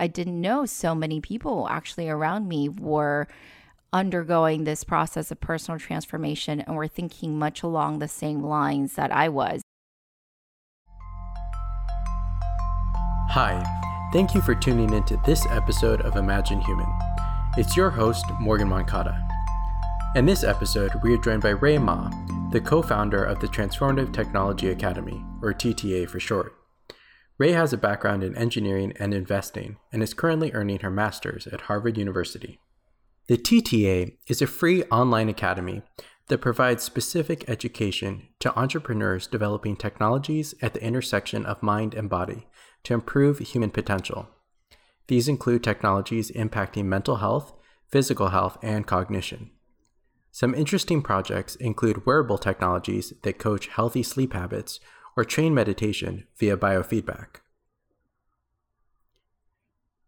I didn't know so many people actually around me were undergoing this process of personal transformation and were thinking much along the same lines that I was. Hi, thank you for tuning into this episode of Imagine Human. It's your host, Morgan Moncada. In this episode, we are joined by Ray Ma, the co founder of the Transformative Technology Academy, or TTA for short. Ray has a background in engineering and investing and is currently earning her master's at Harvard University. The TTA is a free online academy that provides specific education to entrepreneurs developing technologies at the intersection of mind and body to improve human potential. These include technologies impacting mental health, physical health, and cognition. Some interesting projects include wearable technologies that coach healthy sleep habits or train meditation via biofeedback.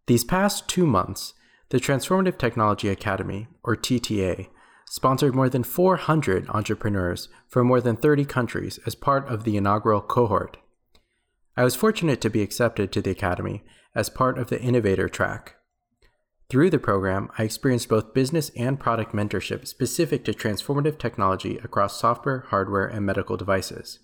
These past two months, the Transformative Technology Academy, or TTA, sponsored more than 400 entrepreneurs from more than 30 countries as part of the inaugural cohort. I was fortunate to be accepted to the Academy as part of the Innovator track. Through the program, I experienced both business and product mentorship specific to transformative technology across software, hardware, and medical devices.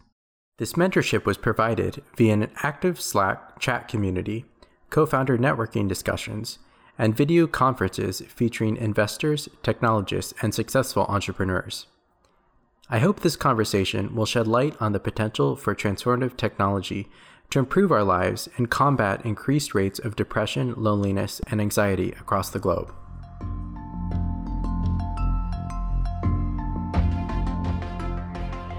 This mentorship was provided via an active Slack chat community, co founder networking discussions, and video conferences featuring investors, technologists, and successful entrepreneurs. I hope this conversation will shed light on the potential for transformative technology to improve our lives and combat increased rates of depression, loneliness, and anxiety across the globe.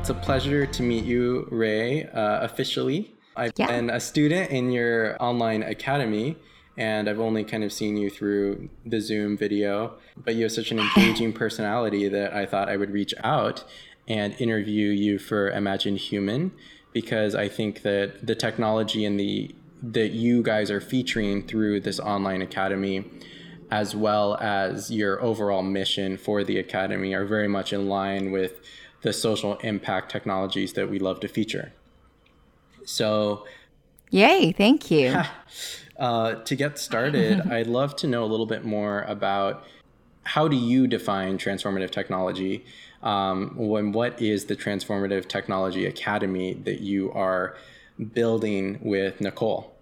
It's a pleasure to meet you, Ray, uh, officially. I've yeah. been a student in your online academy, and I've only kind of seen you through the Zoom video, but you have such an engaging personality that I thought I would reach out and interview you for Imagine Human because I think that the technology and the that you guys are featuring through this online academy as well as your overall mission for the academy are very much in line with the social impact technologies that we love to feature. So, yay, thank you. uh, to get started, I'd love to know a little bit more about how do you define transformative technology um, when what is the Transformative Technology Academy that you are building with Nichol?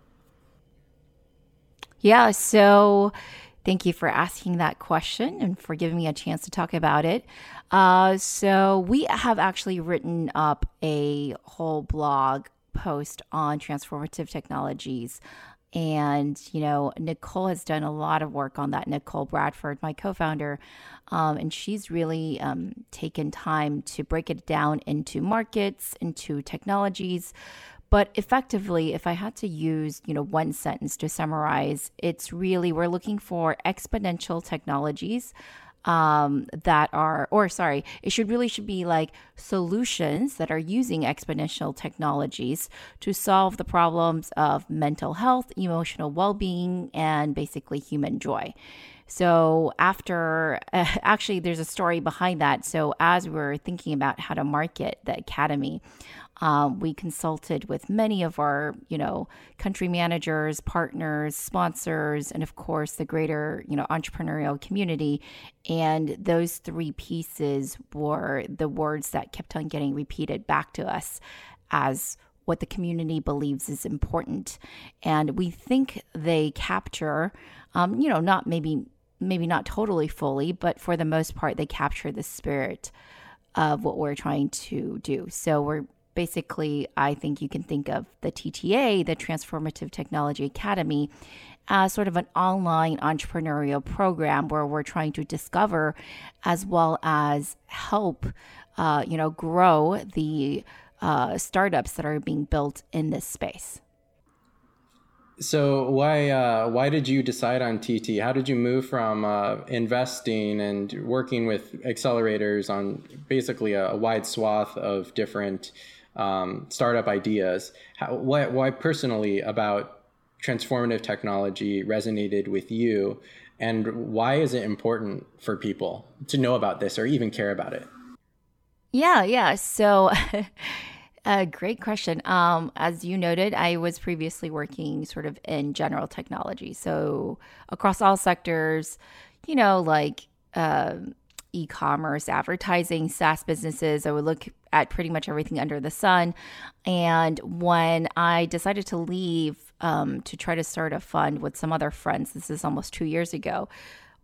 Yeah, so thank you for asking that question and for giving me a chance to talk about it. Uh, so, we have actually written up a whole blog post on transformative technologies and, you know, Nichol has done a lot of work on that. Nichol Bradford, my co founder, um, and she's really um, taken time to break it down into markets, into technologies. But effectively, if I had to use, you know, one sentence to summarize, it's really we're looking for exponential technologies um, that are, or sorry, it should really should be like solutions that are using exponential technologies to solve the problems of mental health, emotional well-being, and basically human joy. So after, uh, actually, there's a story behind that. So as we are thinking about how to market the academy, um, we consulted with many of our, you know, country managers, partners, sponsors, and of course the greater, you know, entrepreneurial community. And those three pieces were the words that kept on getting repeated back to us as what the community believes is important. And we think they capture, um, you know, not maybe maybe not totally fully, but for the most part, they capture the spirit of what we're trying to do. So we're basically, I think you can think of the TTA, the Transformative Technology Academy, as sort of an online entrepreneurial program where we're trying to discover as well as help, uh, you know, grow the uh, startups that are being built in this space. So why uh, why did you decide on TT? How did you move from uh, investing and working with accelerators on basically a, a wide swath of different um, startup ideas. How, why, why personally about transformative technology resonated with you, and why is it important for people to know about this or even care about it? Yeah, yeah. So. A great question. Um, as you noted, I was previously working sort of in general technology. So across all sectors, you know, like uh, e commerce, advertising, SaaS businesses. I would look at pretty much everything under the sun. And when I decided to leave um, to try to start a fund with some other friends, this is almost two years ago,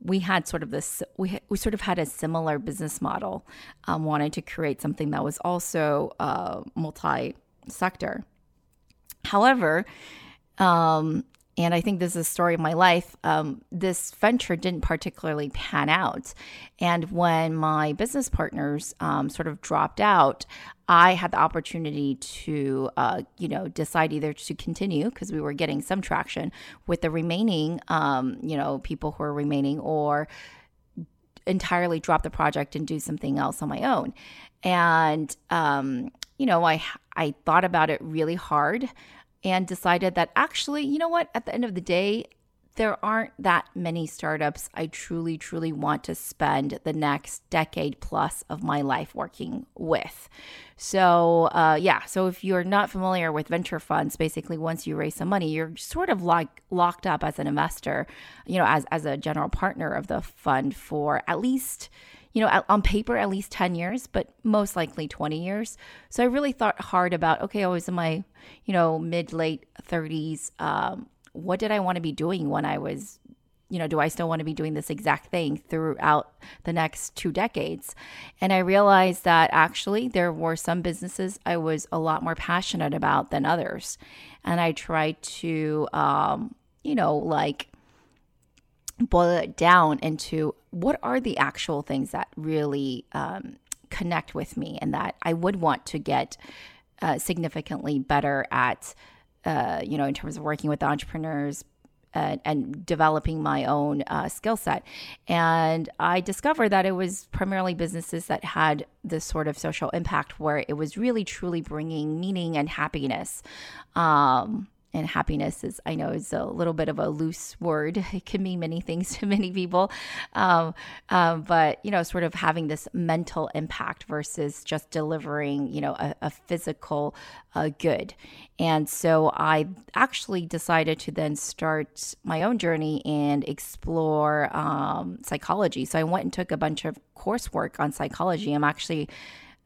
we had sort of this we, we sort of had a similar business model um, wanted to create something that was also uh, multi-sector. However um, and I think this is a story of my life. Um, this venture didn't particularly pan out. And when my business partners um, sort of dropped out, I had the opportunity to, uh, you know, decide either to continue because we were getting some traction with the remaining, um, you know, people who are remaining or entirely drop the project and do something else on my own. And, um, you know, I, I thought about it really hard and decided that actually, you know what, at the end of the day, there aren't that many startups I truly, truly want to spend the next decade plus of my life working with. So, uh, yeah, so if you're not familiar with venture funds, basically, once you raise some money, you're sort of like locked up as an investor, you know, as, as a general partner of the fund for at least you know, on paper, at least 10 years, but most likely 20 years. So I really thought hard about, okay, I was in my, you know, mid, late 30s. Um, what did I want to be doing when I was, you know, do I still want to be doing this exact thing throughout the next two decades? And I realized that actually there were some businesses I was a lot more passionate about than others. And I tried to, um, you know, like, boil it down into what are the actual things that really um, connect with me and that I would want to get uh, significantly better at, uh, you know, in terms of working with entrepreneurs. Uh, and developing my own uh, skill set. And I discovered that it was primarily businesses that had this sort of social impact where it was really truly bringing meaning and happiness. Um, and happiness is i know is a little bit of a loose word. It can mean many things to many people. Um, um, but you know sort of having this mental impact versus just delivering you know a, a physical uh, good. And so i actually decided to then start my own journey and explore um, psychology. So i went and took a bunch of coursework on psychology. I'm actually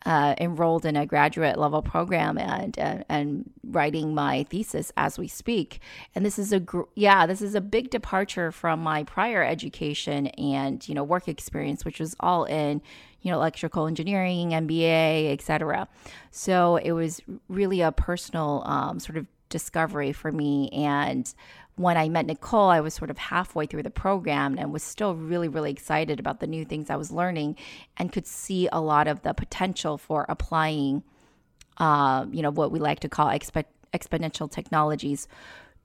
uh, enrolled in a graduate level program and uh, and writing my thesis as we speak. And this is a gr- yeah, this is a big departure from my prior education and you know work experience, which was all in you know electrical engineering, MBA, etc. So it was really a personal um, sort of discovery for me and when I met Nichol, I was sort of halfway through the program and was still really, really excited about the new things I was learning and could see a lot of the potential for applying, uh, you know, what we like to call exp- exponential technologies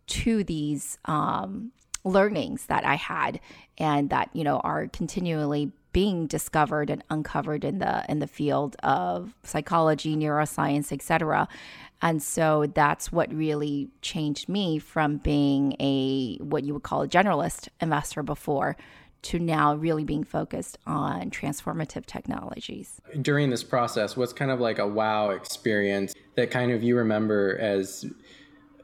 to these um, learnings that I had and that, you know, are continually being discovered and uncovered in the in the field of psychology, neuroscience, etc. And so that's what really changed me from being a what you would call a generalist investor before to now really being focused on transformative technologies. During this process, what's kind of like a wow experience that kind of you remember as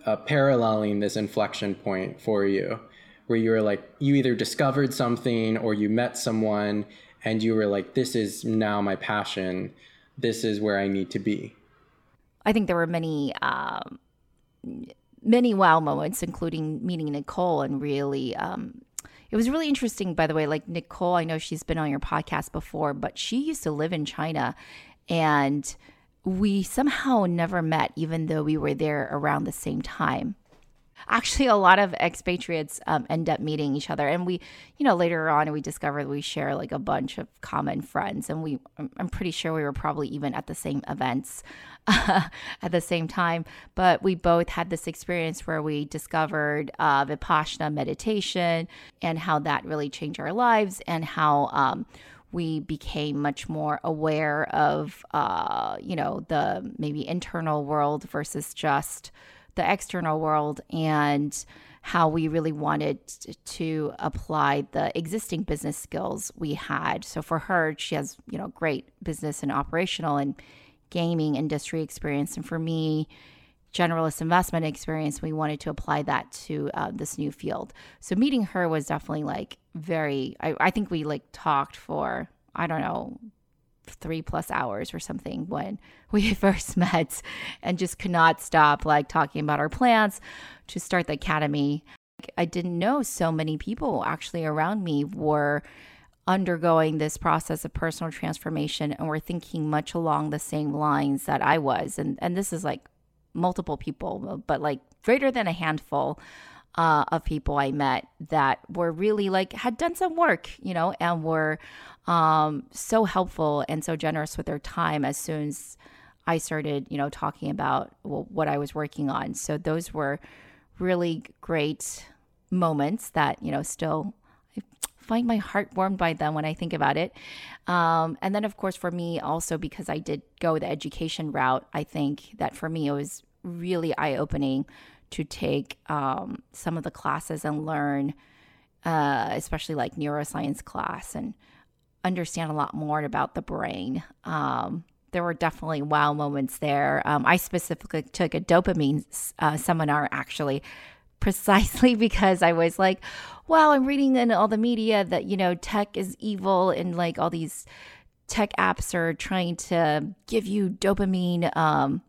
uh, paralleling this inflection point for you, where you were like, you either discovered something or you met someone and you were like, this is now my passion, this is where I need to be? I think there were many um, many wow moments, including meeting Nichol and really. Um, it was really interesting, by the way. Like Nichol, I know she's been on your podcast before, but she used to live in China, and we somehow never met, even though we were there around the same time actually a lot of expatriates um, end up meeting each other. And we you know later on we discovered we share like a bunch of common friends. And we i'm pretty sure we were probably even at the same events at the same time. But we both had this experience where we discovered uh, vipassana meditation and how that really changed our lives and how um, we became much more aware of uh, you know the maybe internal world versus just the external world and how we really wanted to apply the existing business skills we had. So for her, she has, you know, great business and operational and gaming industry experience. And for me, generalist investment experience, we wanted to apply that to uh, this new field. So meeting her was definitely like very, I, I think we like talked for, I don't know, three plus hours or something when we first met and just could not stop like talking about our plans to start the academy. I didn't know so many people actually around me were undergoing this process of personal transformation and were thinking much along the same lines that I was. And and this is like multiple people, but like greater than a handful uh, of people I met that were really like had done some work, you know, and were um, so helpful and so generous with their time as soon as I started, you know, talking about well, what I was working on. So those were really great moments that you know still I find my heart warmed by them when I think about it. Um, and then, of course, for me also because I did go the education route, I think that for me it was really eye opening to take um, some of the classes and learn, uh, especially like neuroscience class, and understand a lot more about the brain. Um, there were definitely wow moments there. Um, I specifically took a dopamine uh, seminar actually, precisely because I was like, wow, I'm reading in all the media that, you know, tech is evil and like all these tech apps are trying to give you dopamine um,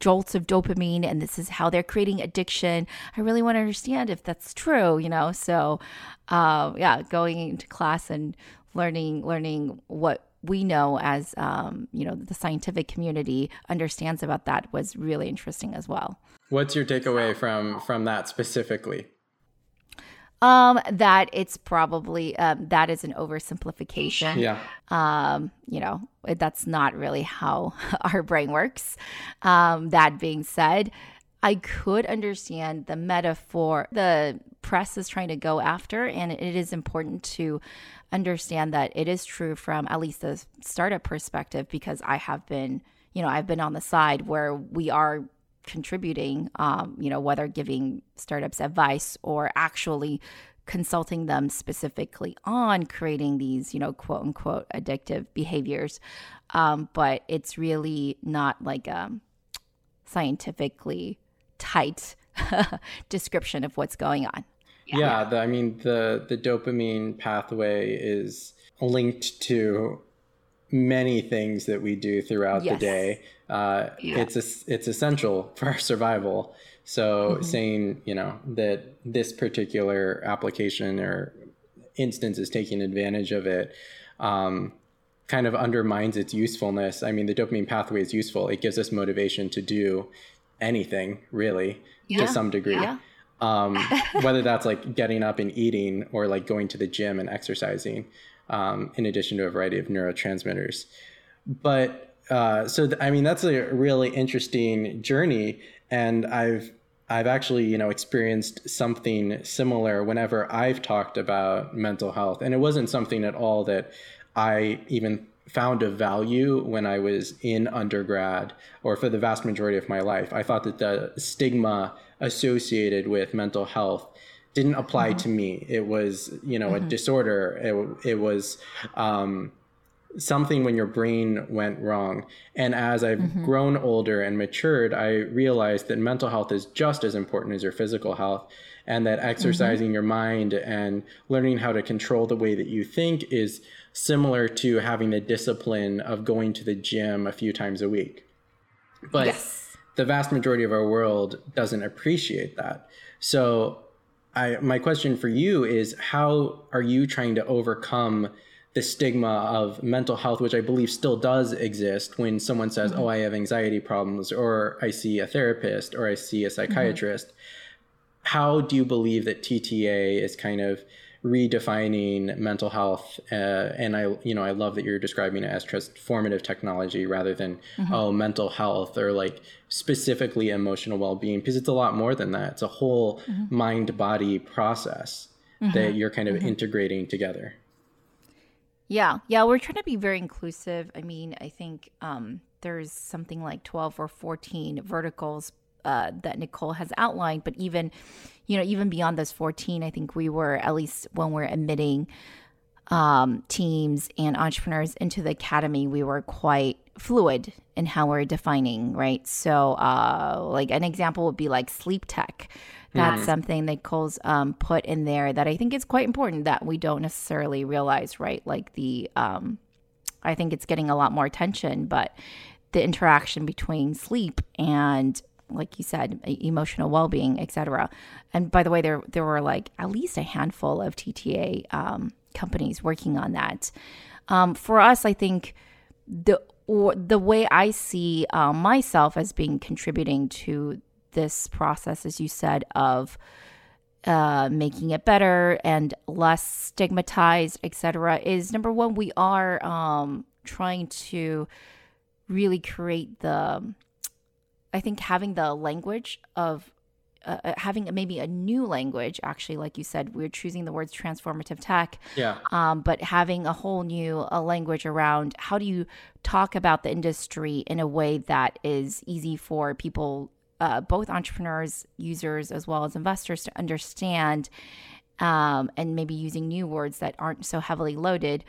jolts of dopamine and this is how they're creating addiction. I really want to understand if that's true, you know? So, uh, yeah, going into class and learning, learning what we know as, um, you know, the scientific community understands about that was really interesting as well. What's your takeaway from, from that specifically? Um, that it's probably um, that is an oversimplification. Yeah. Um, you know, that's not really how our brain works. Um, that being said, I could understand the metaphor the press is trying to go after, and it is important to understand that it is true from at least the startup perspective because I have been, you know, I've been on the side where we are contributing, um, you know, whether giving startups advice or actually consulting them specifically on creating these, you know, quote unquote addictive behaviors. Um, but it's really not like a scientifically tight description of what's going on. Yeah, yeah the, I mean the the dopamine pathway is linked to many things that we do throughout yes. the day. Uh, yeah. It's a, it's essential for our survival. So mm-hmm. saying you know that this particular application or instance is taking advantage of it. Um, kind of undermines its usefulness. I mean, the dopamine pathway is useful. It gives us motivation to do anything really yeah. to some degree. Yeah. Um, whether that's like getting up and eating or like going to the gym and exercising um, in addition to a variety of neurotransmitters. But uh, so, th- I mean, that's a really interesting journey. And I've, I've actually, you know, experienced something similar whenever I've talked about mental health. And it wasn't something at all that I even found of value when I was in undergrad or for the vast majority of my life. I thought that the stigma associated with mental health didn't apply mm-hmm. to me. It was, you know, mm-hmm. a disorder. It, it was um, something when your brain went wrong. And as I've mm-hmm. grown older and matured, I realized that mental health is just as important as your physical health. And that exercising mm-hmm. your mind and learning how to control the way that you think is similar to having the discipline of going to the gym a few times a week. But yes. the vast majority of our world doesn't appreciate that. So I, my question for you is how are you trying to overcome the stigma of mental health, which I believe still does exist when someone says, mm-hmm. Oh, I have anxiety problems, or I see a therapist, or I see a psychiatrist. Mm-hmm. How do you believe that TTA is kind of redefining mental health uh, and i you know i love that you're describing it as transformative technology rather than mm-hmm. oh mental health or like specifically emotional well-being because it's a lot more than that it's a whole mm-hmm. mind body process mm-hmm. that you're kind of mm-hmm. integrating together yeah yeah we're trying to be very inclusive i mean i think um, there's something like 12 or 14 verticals uh, that nichol has outlined but even you know, even beyond those 14, I think we were, at least when we're admitting um, teams and entrepreneurs into the academy, we were quite fluid in how we're defining, right? So, uh, like an example would be like sleep tech. That's mm. something that Cole's um, put in there that I think is quite important that we don't necessarily realize, right? Like the, um, I think it's getting a lot more attention, but the interaction between sleep and like you said, emotional well-being, etc. And by the way, there there were like at least a handful of TTA um, companies working on that. Um, for us, I think the or the way I see uh, myself as being contributing to this process, as you said, of uh, making it better and less stigmatized, etc., is number one, we are um, trying to really create the, I think, having the language of uh, uh, having maybe a new language actually like you said we're choosing the words transformative tech. Yeah. Um, but having a whole new a language around how do you talk about the industry in a way that is easy for people uh, both entrepreneurs users as well as investors to understand um, and maybe using new words that aren't so heavily loaded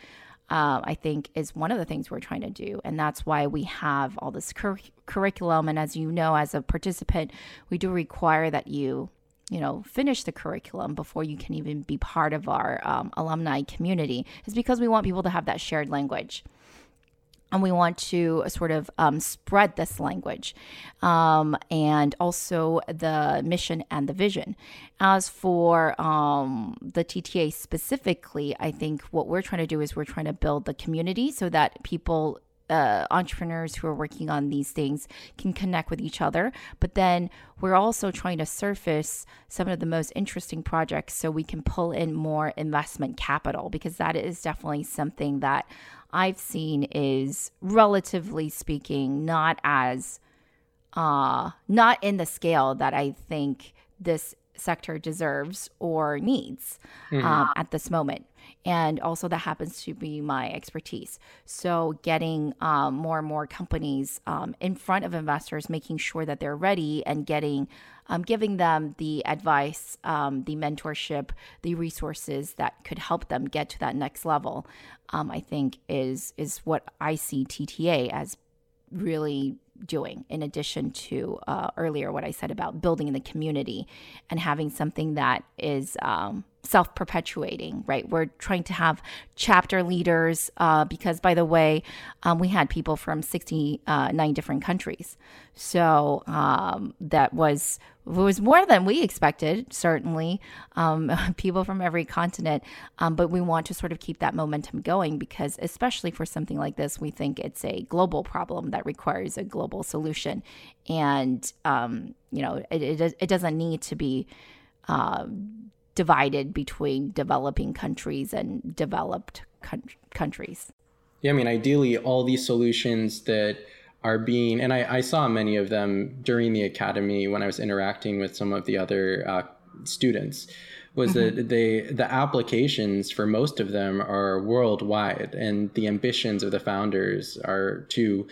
uh, I think is one of the things we're trying to do. And that's why we have all this cur- curriculum. And as you know, as a participant, we do require that you, you know, finish the curriculum before you can even be part of our um, alumni community, is because we want people to have that shared language and we want to sort of um, spread this language um, and also the mission and the vision. As for um, the TTA specifically, I think what we're trying to do is we're trying to build the community so that people uh, entrepreneurs who are working on these things can connect with each other. But then we're also trying to surface some of the most interesting projects so we can pull in more investment capital because that is definitely something that I've seen is relatively speaking not as uh not in the scale that I think this sector deserves or needs mm-hmm. um, at this moment. And also, that happens to be my expertise. So, getting um, more and more companies um, in front of investors, making sure that they're ready and getting, um, giving them the advice, um, the mentorship, the resources that could help them get to that next level um, I think is is what I see TTA as really doing in addition to uh, earlier what I said about building the community and having something that is um, self perpetuating, right? We're trying to have chapter leaders uh, because, by the way, um, we had people from 69 different countries. So um, that was was more than we expected, certainly, um, people from every continent. Um, but we want to sort of keep that momentum going because, especially for something like this, we think it's a global problem that requires a global solution. And, um, you know, it, it, it, doesn't need to be. Uh, divided between developing countries and developed countries. Yeah, I mean, ideally, all these solutions that are being, and I, I, saw many of them during the academy when I was interacting with some of the other uh, students, was mm-hmm. that they the applications for most of them are worldwide, and the ambitions of the founders are to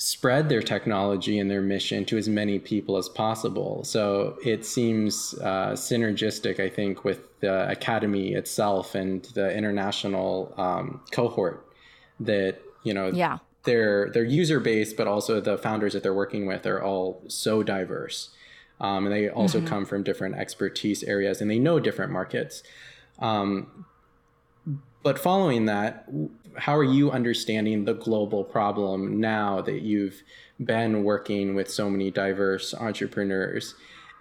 spread their technology and their mission to as many people as possible. So it seems uh, synergistic, I think, with the academy itself and the international um, cohort that you know yeah. their their user base, but also the founders that they're working with are all so diverse, um, and they also mm-hmm. come from different expertise areas and they know different markets. Um, but following that, how are you understanding the global problem now that you've been working with so many diverse entrepreneurs?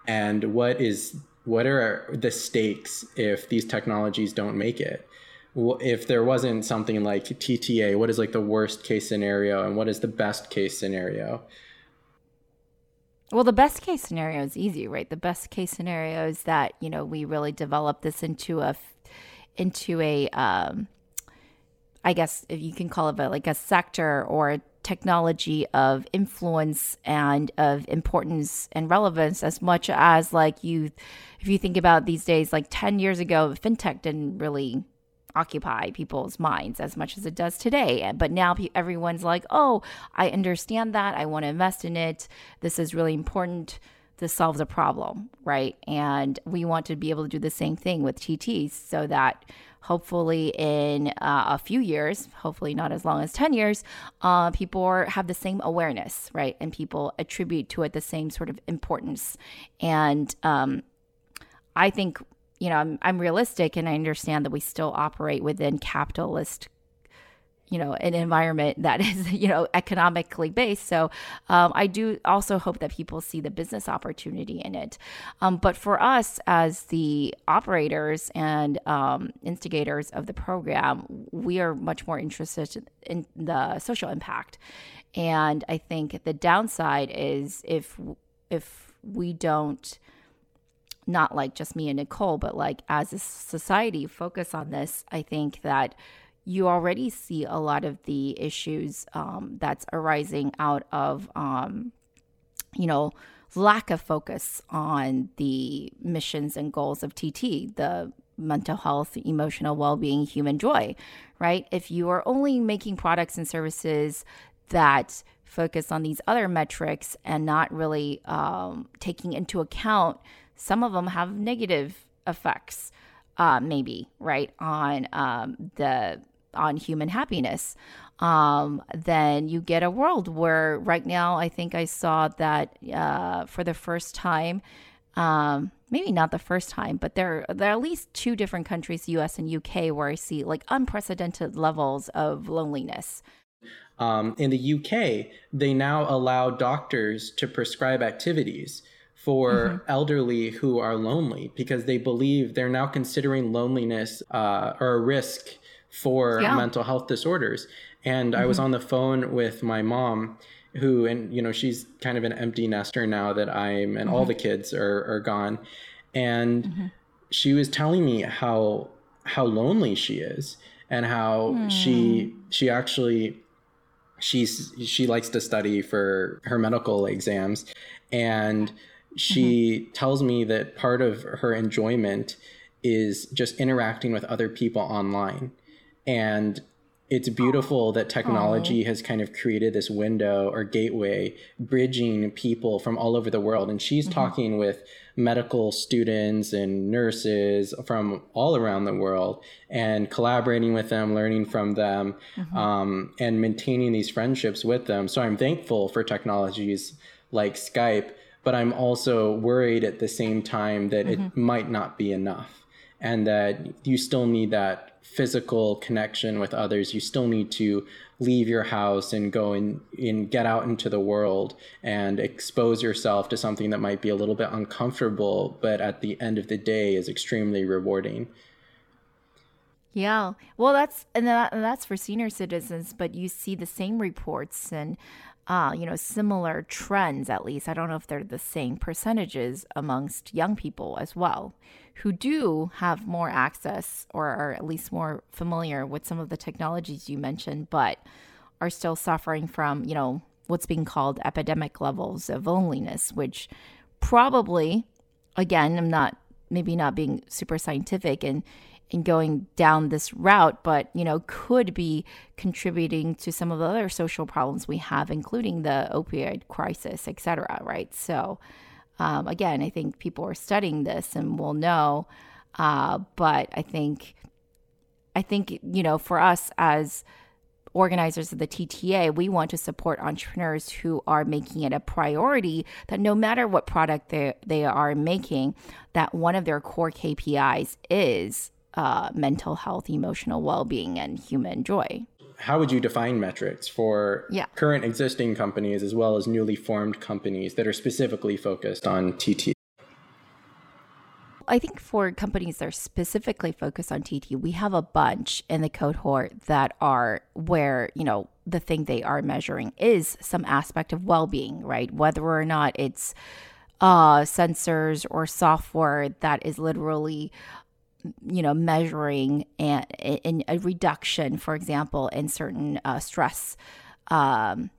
And what is what are the stakes if these technologies don't make it? If there wasn't something like TTA, what is like the worst case scenario and what is the best case scenario? Well, the best case scenario is easy, right? The best case scenario is that, you know, we really develop this into a into a um, I guess if you can call it a, like a sector or a technology of influence and of importance and relevance as much as like you if you think about these days like 10 years ago fintech didn't really occupy people's minds as much as it does today. But now everyone's like oh i understand that. I want to invest in it. This is really important this solves a problem, right? And we want to be able to do the same thing with TTs so that hopefully in uh, a few years, hopefully not as long as 10 years, uh, people are, have the same awareness, right? And people attribute to it the same sort of importance. And um, I think, you know, I'm, I'm realistic and I understand that we still operate within capitalist you know an environment that is you know economically based. So um, i do also hope that people see the business opportunity in it. Um, but for us as the operators and um, instigators of the program we are much more interested in the social impact. And i think the downside is if if we don't not like just me and nichol but like as a society focus on this i think that you already see a lot of the issues um, that's arising out of, um, you know, lack of focus on the missions and goals of TT, the mental health, emotional well being, human joy, right? If you are only making products and services that focus on these other metrics and not really um, taking into account, some of them have negative effects. Uh, maybe right on um, the on human happiness, um, then you get a world where right now I think I saw that uh, for the first time, um, maybe not the first time, but there there are at least two different countries, U.S. and U.K., where I see like unprecedented levels of loneliness. Um, in the UK, they now allow doctors to prescribe activities for mm-hmm. elderly who are lonely because they believe they're now considering loneliness uh, or a risk for yeah. mental health disorders. And mm-hmm. I was mm-hmm. on the phone with my mom, who, and you know, she's kind of an empty nester now that I'm, and mm-hmm. all the kids are, are gone. And mm-hmm. she was telling me how how lonely she is and how mm. she she actually she's she likes to study for her medical exams and she mm-hmm. tells me that part of her enjoyment is just interacting with other people online and it's beautiful that technology has kind of created this window or gateway bridging people from all over the world. And she's mm-hmm. talking with medical students and nurses from all around the world and collaborating with them, learning from them, mm-hmm. um, and maintaining these friendships with them. So I'm thankful for technologies like Skype, but I'm also worried at the same time that mm-hmm. it might not be enough and that you still need that physical connection with others, you still need to leave your house and go and, and get out into the world and expose yourself to something that might be a little bit uncomfortable, but at the end of the day is extremely rewarding. Yeah. Well, that's and, that, and that's for senior citizens, but you see the same reports and uh, you know, similar trends at least. I don't know if they're the same percentages amongst young people as well, who do have more access or are at least more familiar with some of the technologies you mentioned, but are still suffering from, you know, what's being called epidemic levels of loneliness, which probably, again, I'm not maybe not being super scientific and in going down this route, but you know, could be contributing to some of the other social problems we have, including the opioid crisis, et cetera, right? So, um, again, I think people are studying this and will know. Uh, but I think, I think you know, for us as organizers of the TTA, we want to support entrepreneurs who are making it a priority that no matter what product they they are making, that one of their core KPIs is uh, mental health, emotional well being, and human joy. How would you define metrics for yeah. current existing companies as well as newly formed companies that are specifically focused on TT? I think for companies that are specifically focused on TT, we have a bunch in the cohort that are where, you know, the thing they are measuring is some aspect of well being, right? Whether or not it's uh, sensors or software that is literally you know, measuring and a reduction, for example, in certain uh, stress, um,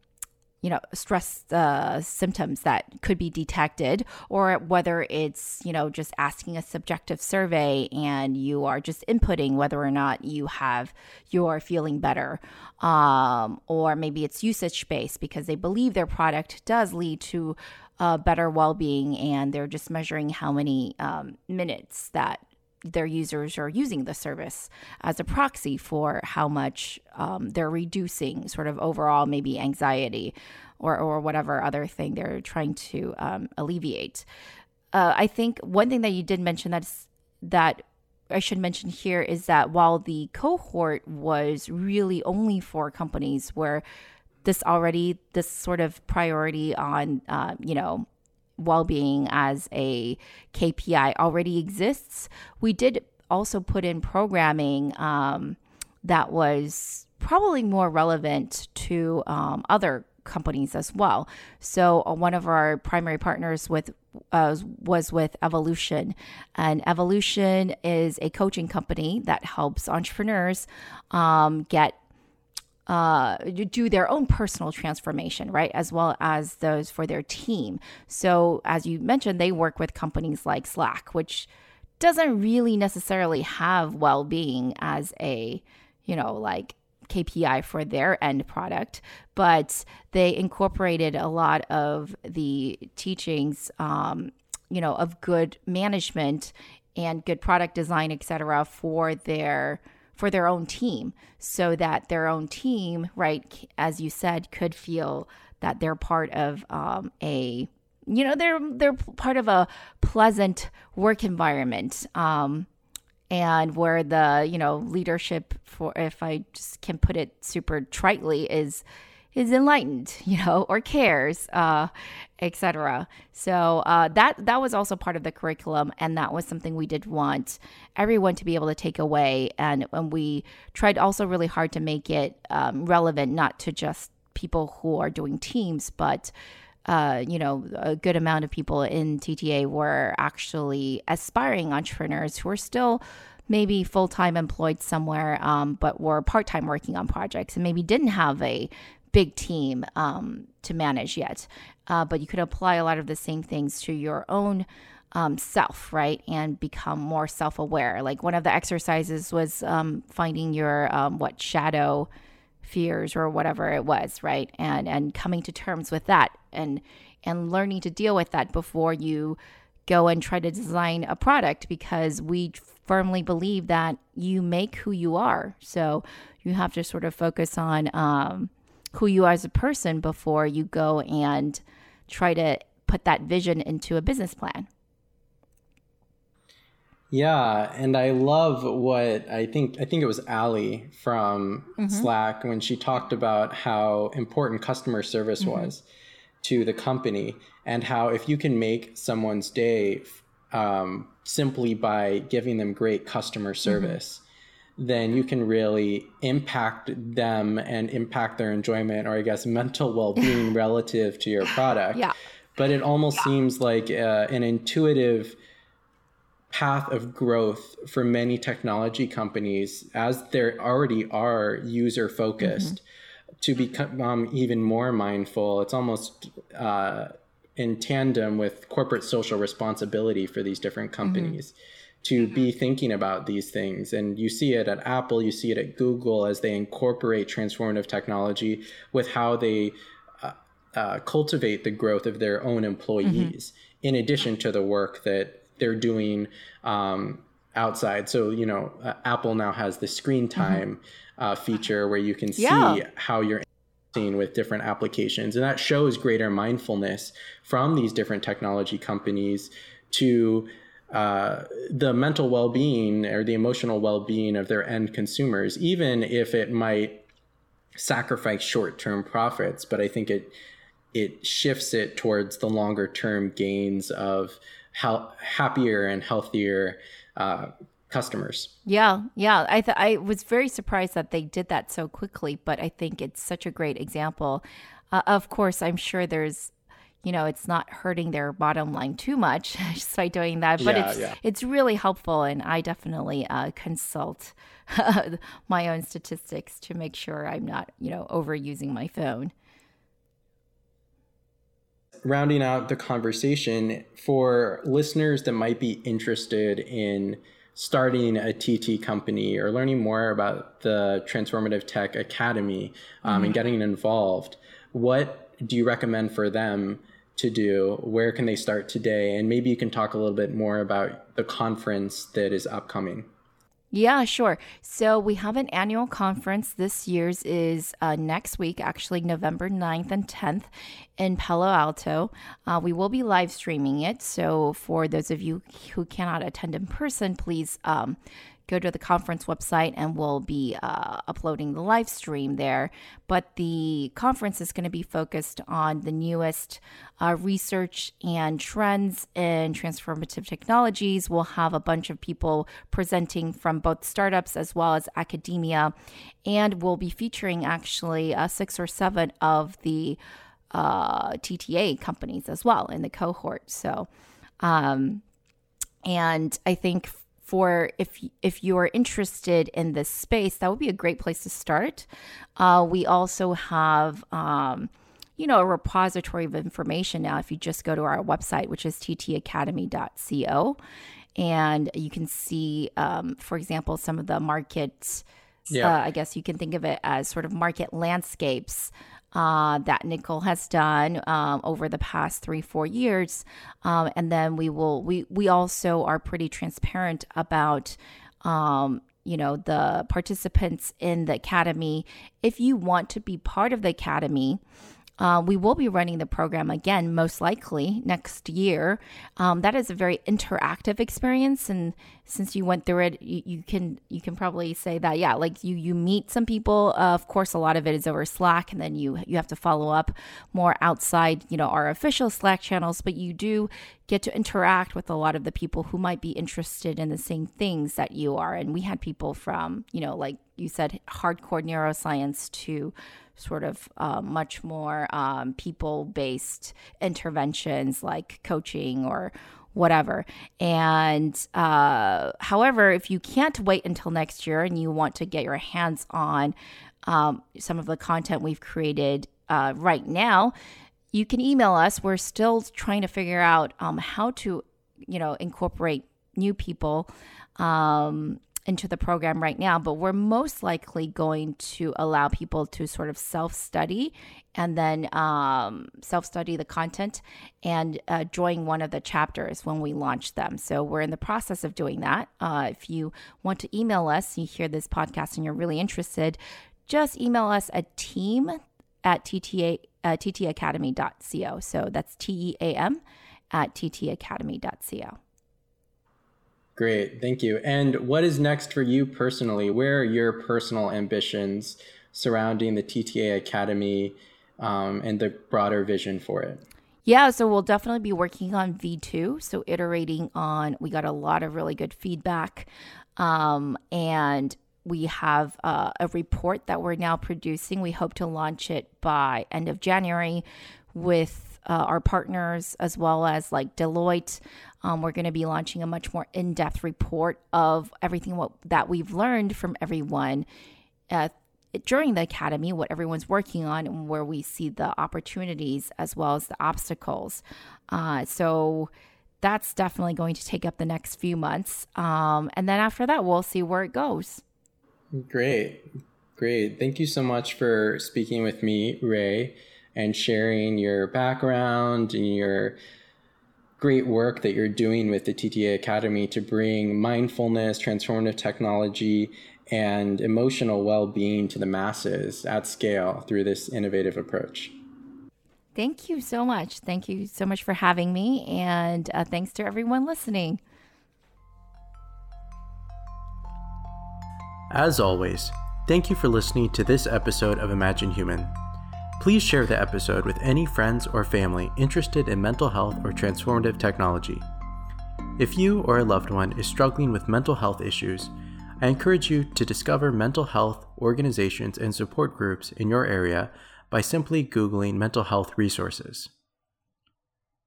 you know, stress uh, symptoms that could be detected, or whether it's, you know, just asking a subjective survey and you are just inputting whether or not you have, you are feeling better. Um, or maybe it's usage based because they believe their product does lead to uh, better well-being and they're just measuring how many um, minutes that their users are using the service as a proxy for how much um, they're reducing sort of overall maybe anxiety or, or whatever other thing they're trying to um, alleviate. Uh, I think one thing that you did mention that's that I should mention here is that while the cohort was really only for companies where this already this sort of priority on uh, you know well-being as a KPI already exists. We did also put in programming um, that was probably more relevant to um, other companies as well. So uh, one of our primary partners with uh, was with Evolution, and Evolution is a coaching company that helps entrepreneurs um, get uh, do their own personal transformation, right? As well as those for their team. So, as you mentioned, they work with companies like Slack, which doesn't really necessarily have well being as a, you know, like KPI for their end product, but they incorporated a lot of the teachings, um, you know, of good management and good product design, et cetera, for their for their own team so that their own team, right, as you said, could feel that they're part of um, a you know they're they're part of a pleasant work environment um, and where the you know leadership for if i just can put it super tritely is is enlightened, you know, or cares, uh, etc. So uh, that that was also part of the curriculum, and that was something we did want everyone to be able to take away. And when we tried also really hard to make it um, relevant, not to just people who are doing teams, but uh, you know, a good amount of people in TTA were actually aspiring entrepreneurs who are still maybe full time employed somewhere, um, but were part time working on projects and maybe didn't have a big team um, to manage yet. Uh, but you could apply a lot of the same things to your own um, self, right? And become more self aware. Like one of the exercises was um, finding your um, what shadow fears or whatever it was, right? And and coming to terms with that and and learning to deal with that before you go and try to design a product because we firmly believe that you make who you are. So you have to sort of focus on um, who you are as a person before you go and try to put that vision into a business plan. Yeah, and I love what I think I think it was Ali from mm-hmm. Slack when she talked about how important customer service mm-hmm. was to the company and how if you can make someone's day um, simply by giving them great customer mm-hmm. service. Then you can really impact them and impact their enjoyment or I guess mental well-being relative to your product. Yeah. But it almost yeah. seems like uh, an intuitive path of growth for many technology companies as they already are user focused mm-hmm. to become um, even more mindful it's almost uh, in tandem with corporate social responsibility for these different mm-hmm. companies mm-hmm. To mm-hmm. be thinking about these things and you see it at apple you see it at google as they incorporate transformative technology with how they uh, uh, cultivate the growth of their own employees mm-hmm. in addition to the work that they're doing um, outside. So, you know, uh, Apple now has the screen mm-hmm. time mm-hmm. uh, feature where you can see yeah. how you're interacting with different applications. And that shows greater mindfulness from these different technology companies to uh, the mental well being or the emotional well being of their end consumers, even if it might sacrifice short term profits. But I think it it shifts it towards the longer term gains of happier and healthier uh, customers. Yeah, yeah. I th- I was very surprised that they did that so quickly, but I think it's such a great example. Uh, of course, I'm sure there's you know it's not hurting their bottom line too much just by doing that but yeah, it's yeah. it's really helpful and i definitely uh, consult my own statistics to make sure i'm not you know overusing my phone rounding out the conversation for listeners that might be interested in starting a TT company or learning more about the Transformative Tech Academy um, mm-hmm. and getting involved, what do you recommend for them to do, where can they start today? And maybe you can talk a little bit more about the conference that is upcoming. Yeah, sure. So we have an annual conference. This year's is uh, next week, actually, November 9th and 10th in Palo Alto. Uh, we will be live streaming it. So for those of you who cannot attend in person, please um, go to the conference website and we'll be uh, uploading the live stream there. But the conference is going to be focused on the newest uh, research and trends in transformative technologies. We'll have a bunch of people presenting from both startups as well as academia. And we'll be featuring actually uh, six or seven of the uh, TTA companies as well in the cohort. So, um, and I think for if if you are interested in this space, that would be a great place to start. Uh, we also have. Um, you know, a repository of information now. If you just go to our website, which is ttacademy.co, and you can see, um, for example, some of the markets. Yeah. Uh, I guess you can think of it as sort of market landscapes uh, that Nichol has done um, over the past three, four years. Um, and then we will, we, we also are pretty transparent about, um, you know, the participants in the academy. If you want to be part of the academy, uh, we will be running the program again, most likely next year. Um, that is a very interactive experience, and since you went through it, you, you, can you can probably say that yeah, like you you meet some people. Uh, of course, a lot of it is over Slack, and then you you have to follow up more outside, you know, our official Slack channels. But you do get to interact with a lot of the people who might be interested in the same things that you are. And we had people from you know, like you said, hardcore neuroscience to sort of uh, much more um, people based interventions like coaching or whatever. And uh, however, if you can't wait until next year and you want to get your hands on um, some of the content we've created uh, right now, you can email us. We're still trying to figure out um, how to, you know, incorporate new people um, into the program right now, but we're most likely going to allow people to sort of self study and then um, self study the content and uh, join one of the chapters when we launch them. So we're in the process of doing that. Uh, if you want to email us, you hear this podcast and you're really interested, just email us at team at TTA, uh, ttacademy.co. So that's T E A M at ttacademy.co. Great, thank you. And what is next for you personally? Where are your personal ambitions surrounding the TTA Academy um, and the broader vision for it? Yeah, so we'll definitely be working on V2. So iterating on, we got a lot of really good feedback. Um, and we have uh, a report that we're now producing. We hope to launch it by end of January with uh, our partners as well as like Deloitte. Um, we're going to be launching a much more in depth report of everything what, that we've learned from everyone uh, during the academy, what everyone's working on, and where we see the opportunities as well as the obstacles. Uh, so that's definitely going to take up the next few months. Um, and then after that, we'll see where it goes. Great. Great. Thank you so much for speaking with me, Ray, and sharing your background and your great work that you're doing with the TTA Academy to bring mindfulness, transformative technology, and emotional well being to the masses at scale through this innovative approach. Thank you so much. Thank you so much for having me. And uh, thanks to everyone listening. As always, thank you for listening to this episode of Imagine Human. Please share the episode with any friends or family interested in mental health or transformative technology. If you or a loved one is struggling with mental health issues, I encourage you to discover mental health organizations and support groups in your area by simply Googling mental health resources.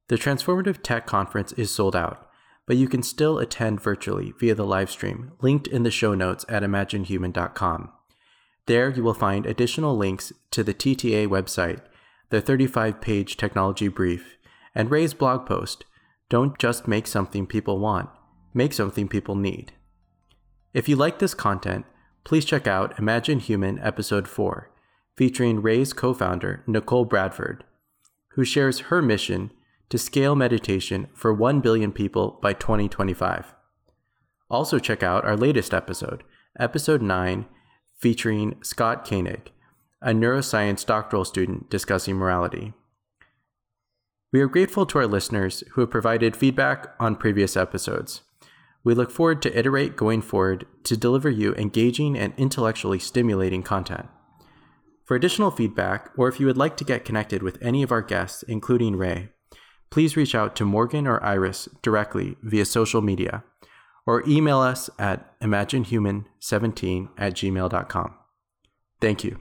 The Transformative Tech Conference is sold out, but you can still attend virtually via the livestream linked in the show notes at imaginehuman.com. There you will find additional links to the TTA website, the 35 page technology brief, and Ray's blog post Don't just make something people want, make something people need. If you like this content, please check out Imagine Human Episode 4, featuring Ray's co founder, Nichol Bradford, who shares her mission to scale meditation for 1 billion people by 2025. Also, check out our latest episode, episode 9, featuring Scott Koenig, a neuroscience doctoral student discussing morality. We are grateful to our listeners who have provided feedback on previous episodes. We look forward to iterate going forward to deliver you engaging and intellectually stimulating content. For additional feedback, or if you would like to get connected with any of our guests, including Ray, please reach out to Morgan or Iris directly via social media or email us at imaginehuman17 at gmail.com. Thank you.